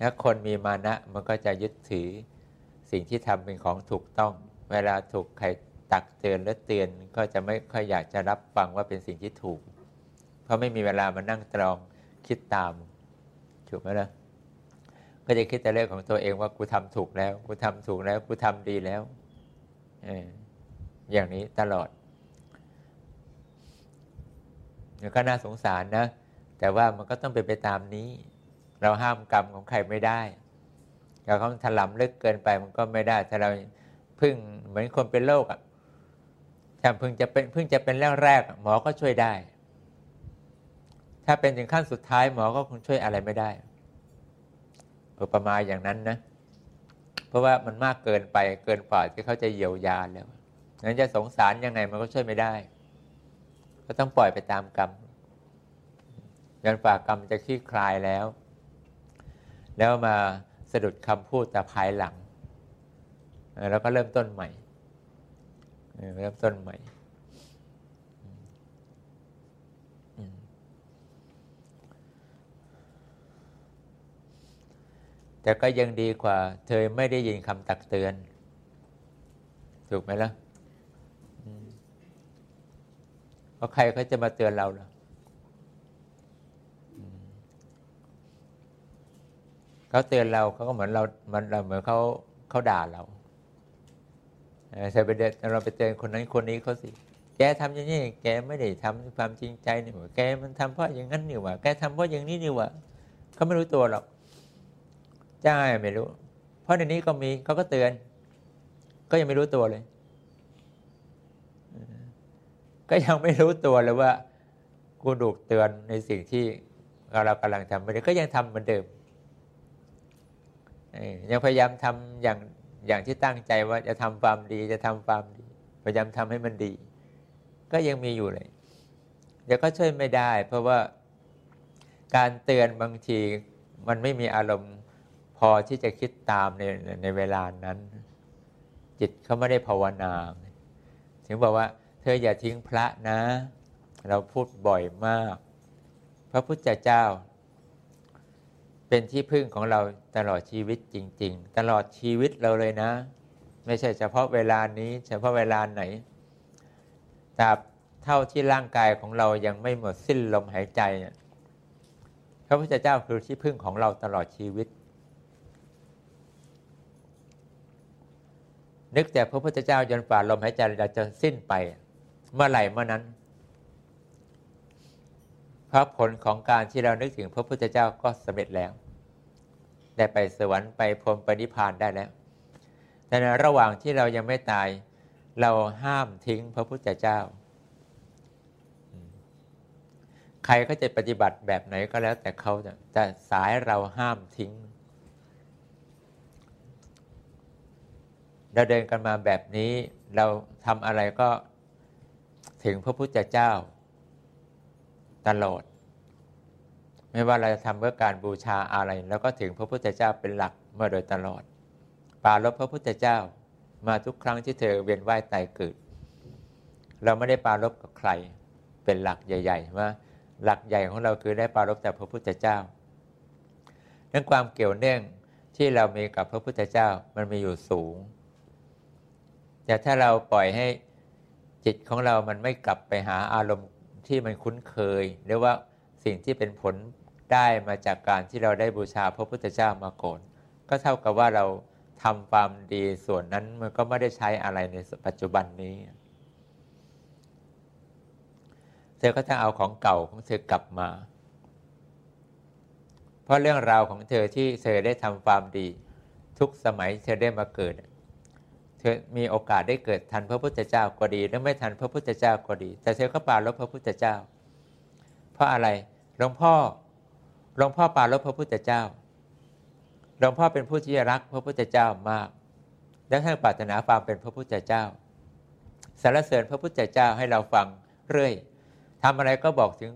ถ้าคนมีมานะมันก็จะยึดถือสิ่งที่ทำเป็นของถูกต้อง เวลาถูกใครตักเตือนและเตือนก็จะไม่ค่อยอยากจะรับฟังว่าเป็นสิ่งที่ถูก เพราะไม่มีเวลามานั่งตรองคิดตามถูกไหมล่ะก็จะคิดแต่เรื่องของตัวเองว่ากูทำถูกแล้ว กูทำถูกแล้ว กูทำดีแล้วอออย่างนี้ตลอดก็น่าสงสารนะ แต่ว่ามันก็ต้องเป็นไปตามนี้ เราห้ามกรรมของใครไม่ได้เราเขาถลำลึกเกินไปมันก็ไม่ได้ ถ้าเราพึ่งเหมือนคนเป็นโรคอะถ้าพิ่งจะเป็นพิ่งจะเป็นแรกๆหมอก็ช่วยได้ ถ้าเป็นถึงขั้นสุดท้ายหมอก็คงช่วยอะไรไม่ได้อุปมาอย่างนั้นนะ เพราะว่ามันมากเกินไปเกินกว่าที่เขาจะเยียวยาแล้วนั้นจะสงสารยังไงมันก็ช่วยไม่ได้ ก็ต้องปล่อยไปตามกรรมยันฝากกรรมจะคลี่คลายแล้ว แล้วมาสะดุดคำพูดแต่ภายหลัง แล้วก็เริ่มต้นใหม่ เริ่มต้นใหม่ แต่ก็ยังดีกว่า เธอไม่ได้ยินคำตักเตือน ถูกไหมล่ะเพราะใครเขาจะมาเตือนเราล่ะ เขาเตือนเราเขาก็เหมือนเรามันเราเหมือนเขาเขาด่าเราใช่ไปเดินเราไปเตือนคนนั้นคนนี้เขาสิแกทำอย่างนี้แกไม่ได้ทำความจริงใจนี่หว่าแกมันทำเพราะอย่างนั้นนี่หว่าแกทำเพราะอย่างนี้นี่หว่าเขาไม่รู้ตัวหรอกใช่ไม่รู้ เพราะในนี้ก็มีเขาก็เตือน ก็ยังไม่รู้ตัวเลย ก็ยังไม่รู้ตัวเลยว่ากูดูกเตือนในสิ่งที่เรากำลังทำไม่ได้ก็ยังทำเหมือนเดิม ยังพยายามทำอย่างอย่างที่ตั้งใจว่าจะทำความดีจะทำความดี พยายามทำให้มันดี ก็ยังมีอยู่เลยเดี๋ยวก็ช่วยไม่ได้ เพราะว่าการเตือนบางทีมันไม่มีอารมณ์พอที่จะคิดตามในในเวลานั้น จิตเขาไม่ได้ภาวนา ถึงบอกว่า เธออย่าทิ้งพระนะ เราพูดบ่อยมาก พระพุทธเจ้า เป็นที่พึ่งของเราตลอดชีวิตจริง ๆ ตลอดชีวิตเราเลยนะ ไม่ใช่เฉพาะเวลานี้ เฉพาะเวลาไหนตราบเท่าที่ร่างกายของเรายังไม่หมดสิ้นลมหายใจเนี่ยพระพุทธเจ้าคือที่พึ่งของเราตลอดชีวิต นึกแต่พระพุทธเจ้าจนฝ่าลมหายใจเราจะสิ้นไป เมื่อไหร่เมื่อนั้น เพราะผลของการที่เรานึกถึงพระพุทธเจ้าก็สำเร็จแล้ว ได้ไปสวรรค์ไปพรมปณิพานได้แล้วแต่ในระหว่างที่เรายังไม่ตาย เราห้ามทิ้งพระพุทธเจ้า ใครก็จะปฏิบัติแบบไหนก็แล้ว แต่เขาจะสายเราห้ามทิ้ง เราเดินกันมาแบบนี้ เราทำอะไรก็ถึงพระพุทธเจ้า ตลอด ไม่ว่าเราจะทำเพื่อการบูชาอะไรแล้วก็ถึงพระพุทธเจ้าเป็นหลักมาโดยตลอด ปาลบพระพุทธเจ้ามาทุกครั้งที่เธอเวียนว่ายตายเกิด เราไม่ได้ปาลบกับใครเป็นหลักใหญ่ๆว่าหลักใหญ่ของเราคือได้ปาลบแต่พระพุทธเจ้านั้นความเกี่ยวเนื่องที่เรามีกับพระพุทธเจ้ามันมีอยู่สูง แต่ถ้าเราปล่อยให้จิตของเรามันไม่กลับไปหาอารมณ์ ที่มันคุ้นเคยหรือว่าสิ่งที่เป็นผลได้มาจากการที่เราได้บูชาพระพุทธเจ้ามาก่อนก็เท่ากับว่าเราทำความดีส่วนนั้นมันก็ไม่ได้ใช้อะไรในปัจจุบันนี้ เธอก็จะเอาของเก่าของเธอกลับมา เพราะเรื่องราวของเธอที่เธอได้ทำความดี ทุกสมัยเธอได้มาเกิด เธอมีโอกาสได้เกิดทันพระพุทธเจ้าก็ดีหรือไม่ทันพระพุทธเจ้าก็ดี แต่เธอก็ปาลบพระพุทธเจ้า เพราะอะไรหลวงพ่อหลวงพ่อปาลบพระพุทธเจ้าหลวงพ่อเป็นผู้ที่รักพระพุทธเจ้ามาก และท่านปรารถนาความเป็นพระพุทธเจ้าสรรเสริญพระพุทธเจ้าให้เราฟังเรื่อยทำอะไรก็บอกถึง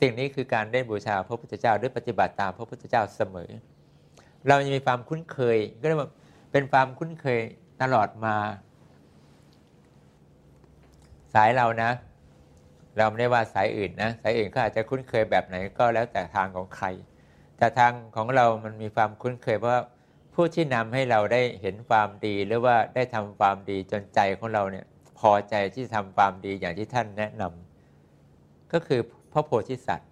สิ่งนี้คือการได้บูชาพระพุทธเจ้าด้วยปฏิบัติตามพระพุทธเจ้าเสมอ เรายังมีความคุ้นเคยก็เรียกว่าเป็นความคุ้นเคย ตลอดมา สายเรานะ เราไม่ได้ว่าสายอื่นนะ สายอื่นก็อาจจะคุ้นเคยแบบไหนก็แล้วแต่ทางของใคร แต่ทางของเรามันมีความคุ้นเคยเพราะผู้ที่นำให้เราได้เห็นความดี หรือว่าได้ทำความดีจนใจของเราเนี่ย พอใจที่ทำความดีอย่างที่ท่านแนะนำก็คือพระโพธิสัตว์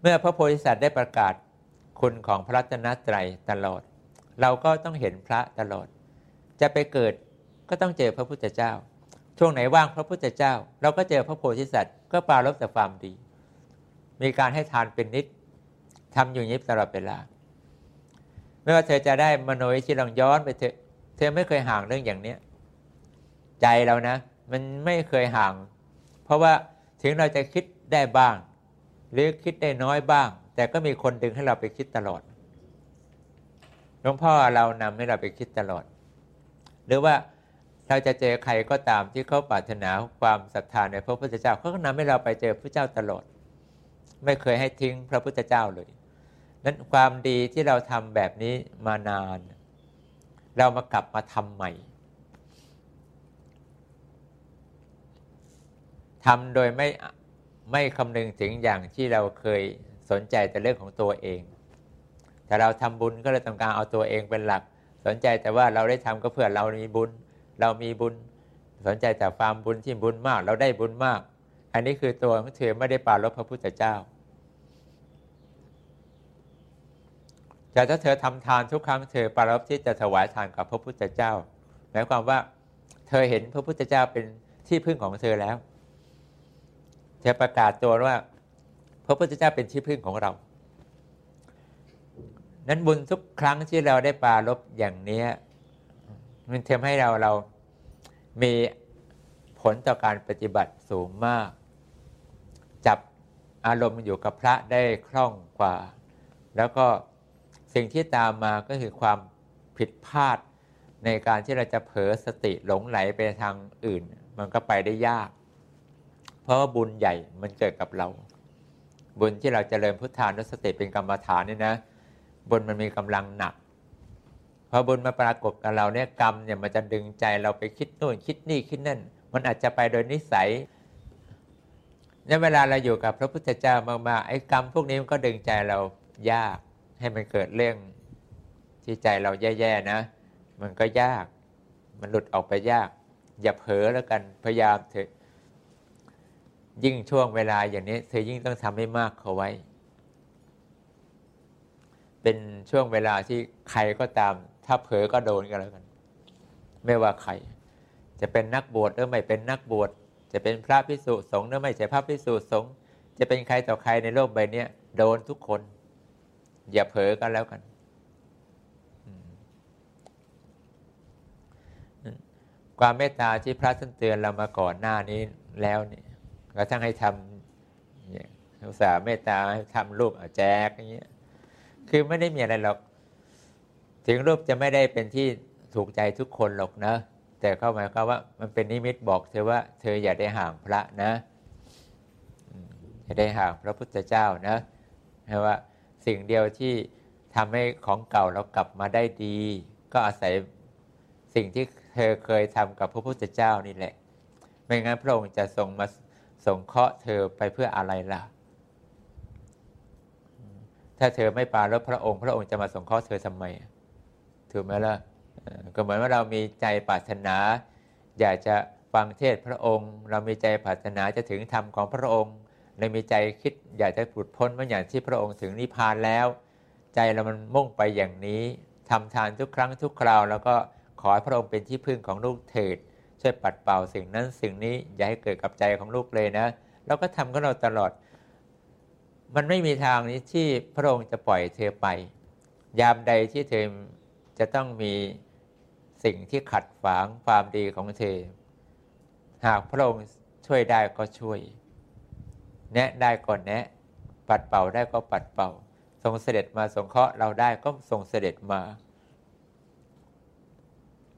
เมื่อพระโพธิสัตว์ได้ประกาศคุณของพระรัตนตรัยตลอด เราก็ต้องเห็นพระตลอด จะไปเกิดก็ต้องเจอพระพุทธเจ้า ช่วงไหนว่างพระพุทธเจ้า เราก็เจอพระโพธิสัตว์ ก็ปรารบแต่ความดี มีการให้ทานเป็นนิดทำอยู่ยิบตลอดเวลา ไม่ว่าเธอจะได้มโนยิชิลองย้อนไปเธอเธอไม่เคยห่างเรื่องอย่างเนี้ยใจเรานะ มันไม่เคยห่าง เพราะว่าถึงเราจะคิดได้บ้าง หรือคิดได้น้อยบ้าง แต่ก็มีคนดึงให้เราไปคิดตลอด หลวงพ่อเรานำให้เราไปคิดตลอด หรือว่าเราจะเจอใครก็ตามที่เขาปรารถนาความศรัทธาในพระพุทธเจ้าเขาก็นำให้เราไปเจอพระเจ้าตลอด ไม่เคยให้ทิ้งพระพุทธเจ้าเลยนั้นความดีที่เราทำแบบนี้มานาน เรามากลับมาทำใหม่ทำโดยไม่ไม่คำนึงถึงอย่างที่เราเคยสนใจแต่เรื่องของตัวเอง แต่เราทำบุญก็เลยต้องการเอาตัวเองเป็นหลัก สนใจแต่ว่าเราได้ทำก็เพื่อเรามีบุญ เรามีบุญ สนใจแต่ความบุญที่บุญมาก เราได้บุญมาก อันนี้คือตัวของเธอไม่ได้ปาลบพระพุทธเจ้า แต่ถ้าเธอทำทานทุกครั้งเธอปรารบที่จะถวายทานกับพระพุทธเจ้าหมายความว่าเธอเห็นพระพุทธเจ้าเป็นที่พึ่งของเธอแล้ว เธอประกาศตัวว่า พระพุทธเจ้าเป็นที่พึ่งของเรา นั้นบุญทุกครั้งที่เราได้ปารบอย่างนี้มันทำให้เราเรามีผลต่อการปฏิบัติสูงมาก จับอารมณ์อยู่กับพระได้คล่องกว่า แล้วก็สิ่งที่ตามมาก็คือความผิดพลาดในการที่เราจะเผลอสติหลงไหลไปทางอื่น มันก็ไปได้ยาก เพราะว่าบุญใหญ่มันเกิดกับเรา บุญที่เราจเจริญพุทธานุสติเป็นกรรมฐานนี่นะ บุญมันมีกำลังหนักพอบุญมาปรากฏกับเราเนี่ยกรรมเนี่ยมันจะดึงใจเราไปคิดนู่นคิดนี่คิดนั่น มันอาจจะไปโดยนิสัยเนี่ยเวลาเราอยู่กับพระพุทธเจ้ามากๆไอ้กรรมพวกนี้มันก็ดึงใจเรายากให้มันเกิดเรื่องที่ใจเราแย่ๆนะ มันก็ยาก มันหลุดออกไปยาก อย่าเผลอแล้วกันพยายามเถอะยิ่งช่วงเวลาอย่างนี้เธอยิ่งต้องทำให้มากเขาไว้ เป็นช่วงเวลาที่ใครก็ตาม ถ้าเผลอก็โดนกันแล้วกัน ไม่ว่าใคร จะเป็นนักบวชหรือไม่เป็นนักบวชจะเป็นพระพิสุสงฆ์หรือไม่ใช่พระพิสุสงฆ์จะเป็นใครต่อใครในโลกใบนี้โดนทุกคน อย่าเผลอกันแล้วกันความเมตตาที่พระท่านเตือนเรามาก่อนหน้านี้แล้วเนี่ยกระทั่งให้ทำเนี่ยอุตส่าห์เมตตาให้ทำรูปแจกอย่างเงี้ย คือไม่ได้มีอะไรหรอก ถึงรูปจะไม่ได้เป็นที่ถูกใจทุกคนหรอกนะ แต่เข้าหมายความว่ามันเป็นนิมิตบอกเธอว่า เธออย่าได้ห่างพระนะอย่าได้ห่างพระพุทธเจ้านะเพราะว่าสิ่งเดียวที่ทำให้ของเก่าเรากลับมาได้ดี ก็อาศัยสิ่งที่เธอเคยทำกับพระพุทธเจ้านี่แหละ ไม่งั้นพระองค์จะส่งมาส่งเคาะเธอไปเพื่ออะไรล่ะ ถ้าเธอไม่ปาลบพระองค์ พระองค์จะมาสงเคราะห์เธอทำไมถูกไหมล่ะก็เหมือนว่าเรามีใจปรารถนา อยากจะฟังเทศพระองค์ เรามีใจปรารถนาจะถึงธรรมของพระองค์เลยมีใจคิดอยากจะผุดพ้นเมื่ออย่างที่พระองค์ถึงนิพพานแล้ว ใจเรามันมุ่งไปอย่างนี้ทำทานทุกครั้งทุกคราว แล้วก็ขอให้พระองค์เป็นที่พึ่งของลูกเถิดช่วยปัดเป่าสิ่งนั้นสิ่งนี้อย่าให้เกิดกับใจของลูกเลยนะเราก็ทำกับเราตลอด มันไม่มีทางนี้ที่พระองค์จะปล่อยเธอไป ยามใดที่เธอจะต้องมีสิ่งที่ขัดขวางความดีของเธอ หากพระองค์ช่วยได้ก็ช่วย แนะได้ก็แนะ ปัดเป่าได้ก็ปัดเป่า ทรงเสด็จมาสงเคราะห์เราได้ก็ทรงเสด็จมา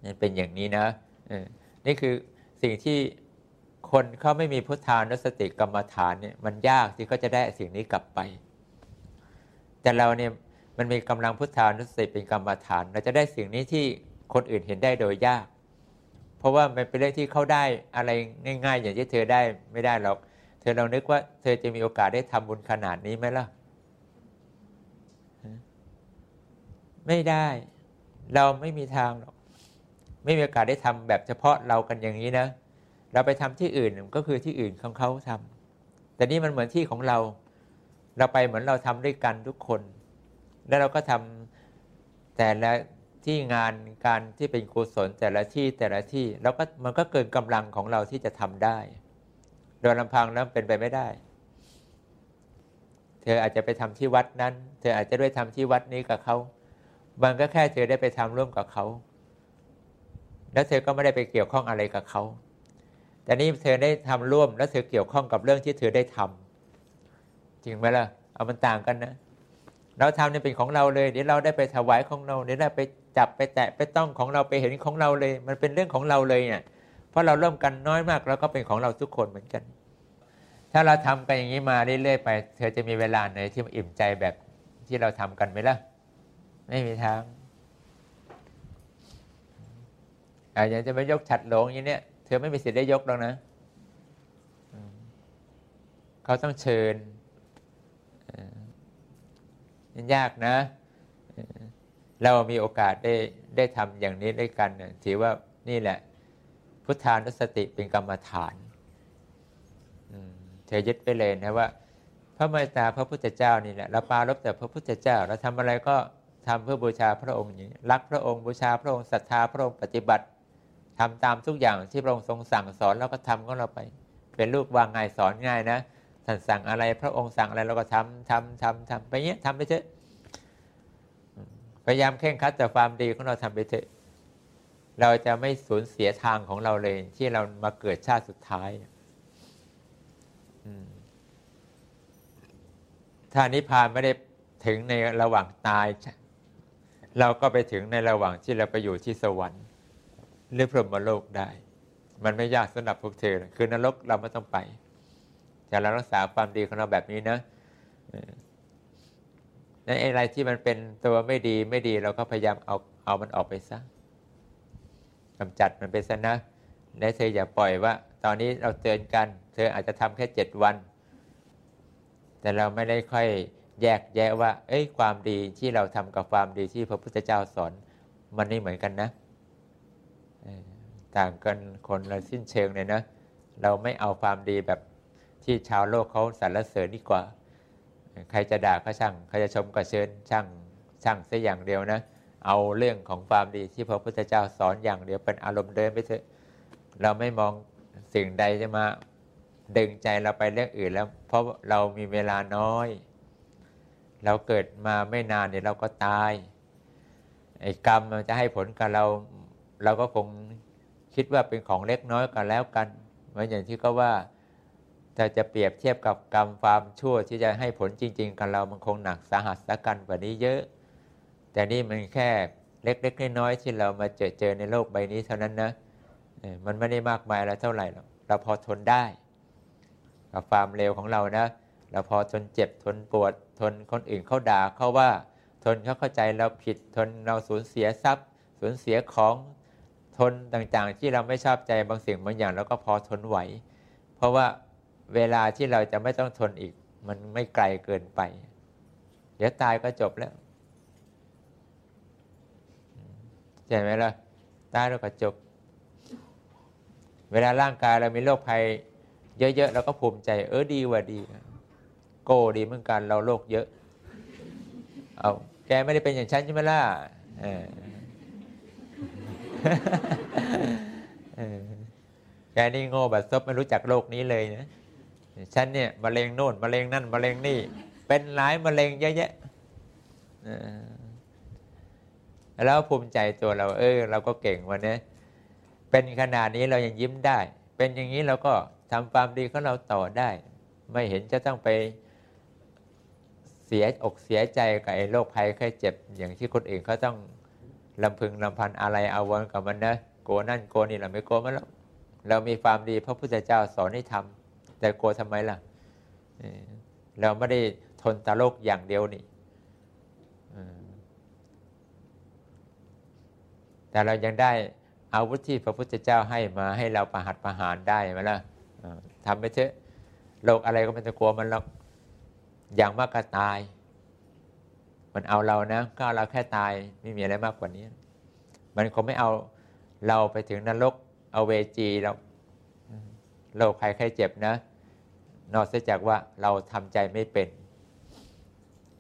นี่เป็นอย่างนี้นะนี่คือสิ่งที่ คนเขาไม่มีพุทธานุสติกรรมฐานเนี่ยมันยากที่เขาจะได้สิ่งนี้กลับไป แต่เราเนี่ยมันมีกำลังพุทธานุสติเป็นกรรมฐาน เราจะได้สิ่งนี้ที่คนอื่นเห็นได้โดยยาก เพราะว่ามันเป็นเรื่องที่เขาได้อะไรง่าย ๆ อย่างที่เธอได้ไม่ได้หรอก เธธอลองนึกว่า เธอจะมีโอกาสได้ทำบุญขนาดนี้ไหมล่ะไม่ได้ เราไม่มีทางหรอก ไม่มีโอกาสได้ทำแบบเฉพาะเรากันอย่างนี้นะ เราไปทำที่อื่นก็คือที่อื่นของเขาทำแต่นี่มันเหมือนที่ของเรา เราไปเหมือนเราทำด้วยกันทุกคน แล้วเราก็ทำแต่ละที่งานการที่เป็นกุศลแต่ละที่แต่ละที่เราก็มันก็เกินกำลังของเราที่จะทำได้ โดยลำพังแล้วเป็นไปไม่ได้ เธออาจจะไปทำที่วัดนั้น เธออาจจะด้วยทำที่วัดนี้กับเขามันก็แค่เธอได้ไปทำร่วมกับเขา แล้วเธอก็ไม่ได้ไปเกี่ยวข้องอะไรกับเขา แต่นี่เธอได้ทำร่วม แล้วเธอเกี่ยวข้องกับเรื่องที่เธอได้ทำจริงไหมล่ะเอามันต่างกันนะ เราทำเนี่ยเป็นของเราเลย เดี๋ยวเราได้ไปถวายของเราเดี๋ยวได้ไปจับไปแตะไปต้องของเราไปเห็นของเราเลย มันเป็นเรื่องของเราเลยเนี่ยเพราะเราร่วมกันน้อยมาก แล้วก็เป็นของเราทุกคนเหมือนกัน ถ้าเราทำกันอย่างนี้มาเรื่อยๆไป เธอจะมีเวลาไหนที่มันอิ่มใจแบบที่เราทำกันไหมล่ะ ไม่มีทางอาจจะไปยกฉัดหลงอย่างเนี้ย เธอไม่มีสิทธิ์ได้ยกหรอกนะ เขาต้องเชิญยากนะ เรามีโอกาสได้ได้ทำอย่างนี้ด้วยกันถือว่านี่แหละ พุทธานุสติเป็นกรรมฐานเธอยึดไปเลยนะว่า พระเมตตาพระพุทธเจ้านี่แหละเราปาลบแต่พระพุทธเจ้า เราทำอะไรก็ทำเพื่อบูชาพระองค์อย่างนี้รักพระองค์บูชาพระองค์ศรัทธาพระองค์ปฏิบัติ ทำตามทุกอย่างที่พระองค์ทรงสั่งสอนเราก็ทำของเราไป เป็นลูกวางง่ายสอนง่ายนะท่านสั่งอะไรพระองค์สั่งอะไรเราก็ทำทำทำทำไปเงี้ยทำไปเถอะพยายามเข่งคัดแต่ความดีของเราทำไปเถอะเราจะไม่สูญเสียทางของเราเลย ที่เรามาเกิดชาติสุดท้ายถ้านิพพานไม่ได้ถึงในระหว่างตาย เราก็ไปถึงในระหว่างที่เราไปอยู่ที่สวรรค์ หรือพรหมโลกได้ มันไม่ยากสำหรับพวกเธอคือนรกเราไม่ต้องไปแต่เรารักษาความดีของเราแบบนี้นะนั่นอะไรที่มันเป็นตัวไม่ดีไม่ดีเราก็พยายามเอาเอามันออกไปซะกำจัดมันไปซะนะและเธออย่าปล่อยว่า ตอนนี้เราเตือนกัน เธออาจจะทำแค่เจ็ดวัน แต่เราไม่ได้ค่อยแยกแยะว่า เอ้ยความดีที่เราทำกับความดีที่พระพุทธเจ้าสอน มันไม่เหมือนกันนะ ต่างกันคนละสิ้นเชิงเลยนะ เราไม่เอาความดีแบบที่ชาวโลกเขาสรรเสริญดีกว่า ใครจะด่าก็ช่าง ใครจะชมก็เชิญช่างช่างเสียอย่างเดียวนะ เอาเรื่องของความดีที่พระพุทธเจ้าสอนอย่างเดียวเป็นอารมณ์เดินไปเถอะ เราไม่มองสิ่งใดจะมาดึงใจเราไปเรื่องอื่นแล้ว เพราะเรามีเวลาน้อย เราเกิดมาไม่นานเดี๋ยวเราก็ตายไอ้กรรมมันจะให้ผลกับเรา เราก็คง คิดว่าเป็นของเล็กน้อยกันแล้วกันเหมือนอย่างที่เขาว่าถ้าจะเปรียบเทียบกับกรรมความชั่วที่จะให้ผลจริง ๆ กับเรามันคงหนักสาหัสสกันกว่านี้เยอะ แต่นี่มันแค่เล็กๆน้อยๆที่เรามาเจอเจอในโลกใบนี้เท่านั้นนะมันไม่ได้มากมายแล้วเท่าไหร่หรอกเราพอทนได้ กับความเร็วของเรานะ เราพอทนเจ็บทนปวด ทนคนอื่นเขาด่าเขาว่า ทนเขาเข้าใจเราผิดทนเราสูญเสียทรัพย์ สูญเสียของ ทนต่างๆ ที่เราไม่ชอบใจบางสิ่งบางอย่างเราก็พอทนไหว เพราะว่าเวลาที่เราจะไม่ต้องทนอีก มันไม่ไกลเกินไป เดี๋ยวตายก็จบแล้วใช่ไหมล่ะตายแล้วก็จบ เวลาร่างกายเรามีโรคภัย เยอะๆเราก็ภูมิใจ เออดีว่าดี โกดีเหมือนกันเราโรคเยอะ เอาแกไม่ได้เป็นอย่างฉันใช่ไหมล่ะ แกนี่โง่แบบซบไม่รู้จักโลกนี้เลยนะฉันเนี่ยมะเร็งโน่นมะเร็งนั่นมะเร็งนี่ เป็นหลายมะเร็งเยอะแยะแล้วภูมิใจตัวเรา เออ เราก็เก่งวันนี้เป็นขนาดนี้เรายังยิ้มได้ เป็นอย่างนี้เราก็ทำความดีของเราต่อได้ ไม่เห็นจะต้องไปเสียอกเสียใจกับไอ้โรคภัยไข้เจ็บอย่างที่คนอื่นเขาต้อง ลำพึงลำพันอะไรเอาวนกับมันนะโกนั่นโกนี่เราไม่โกมันแล้วเรามีความดีพระพุทธเจ้าสอนให้ทำแต่โกทำไมล่ะเราไม่ได้ทนตาโลกอย่างเดียวนี่แต่เรายังได้อาวุธที่พระพุทธเจ้าให้มาให้เราประหัตประหารได้ไหมล่ะทำไปเถอะโรคอะไรก็ไม่ต้องกลัวมันหรอกอย่างมากก็ตาย มันเอาเรานะก็เอาเราแค่ตายไม่มีอะไรมากกว่านี้ มันคงไม่เอาเราไปถึงนรกเอาเวจีเราโรคภัยไข้เจ็บนะ นอกจากว่าเราทำใจไม่เป็น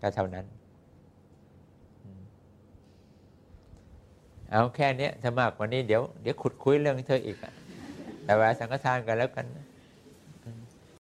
ก็เท่านั้น เอาแค่นี้ถ้ามากกว่านี้เดี๋ยวเดี๋ยวขุดคุยเรื่องเธออีกอะแต่ว่าสังฆทานกันแล้วกันนะ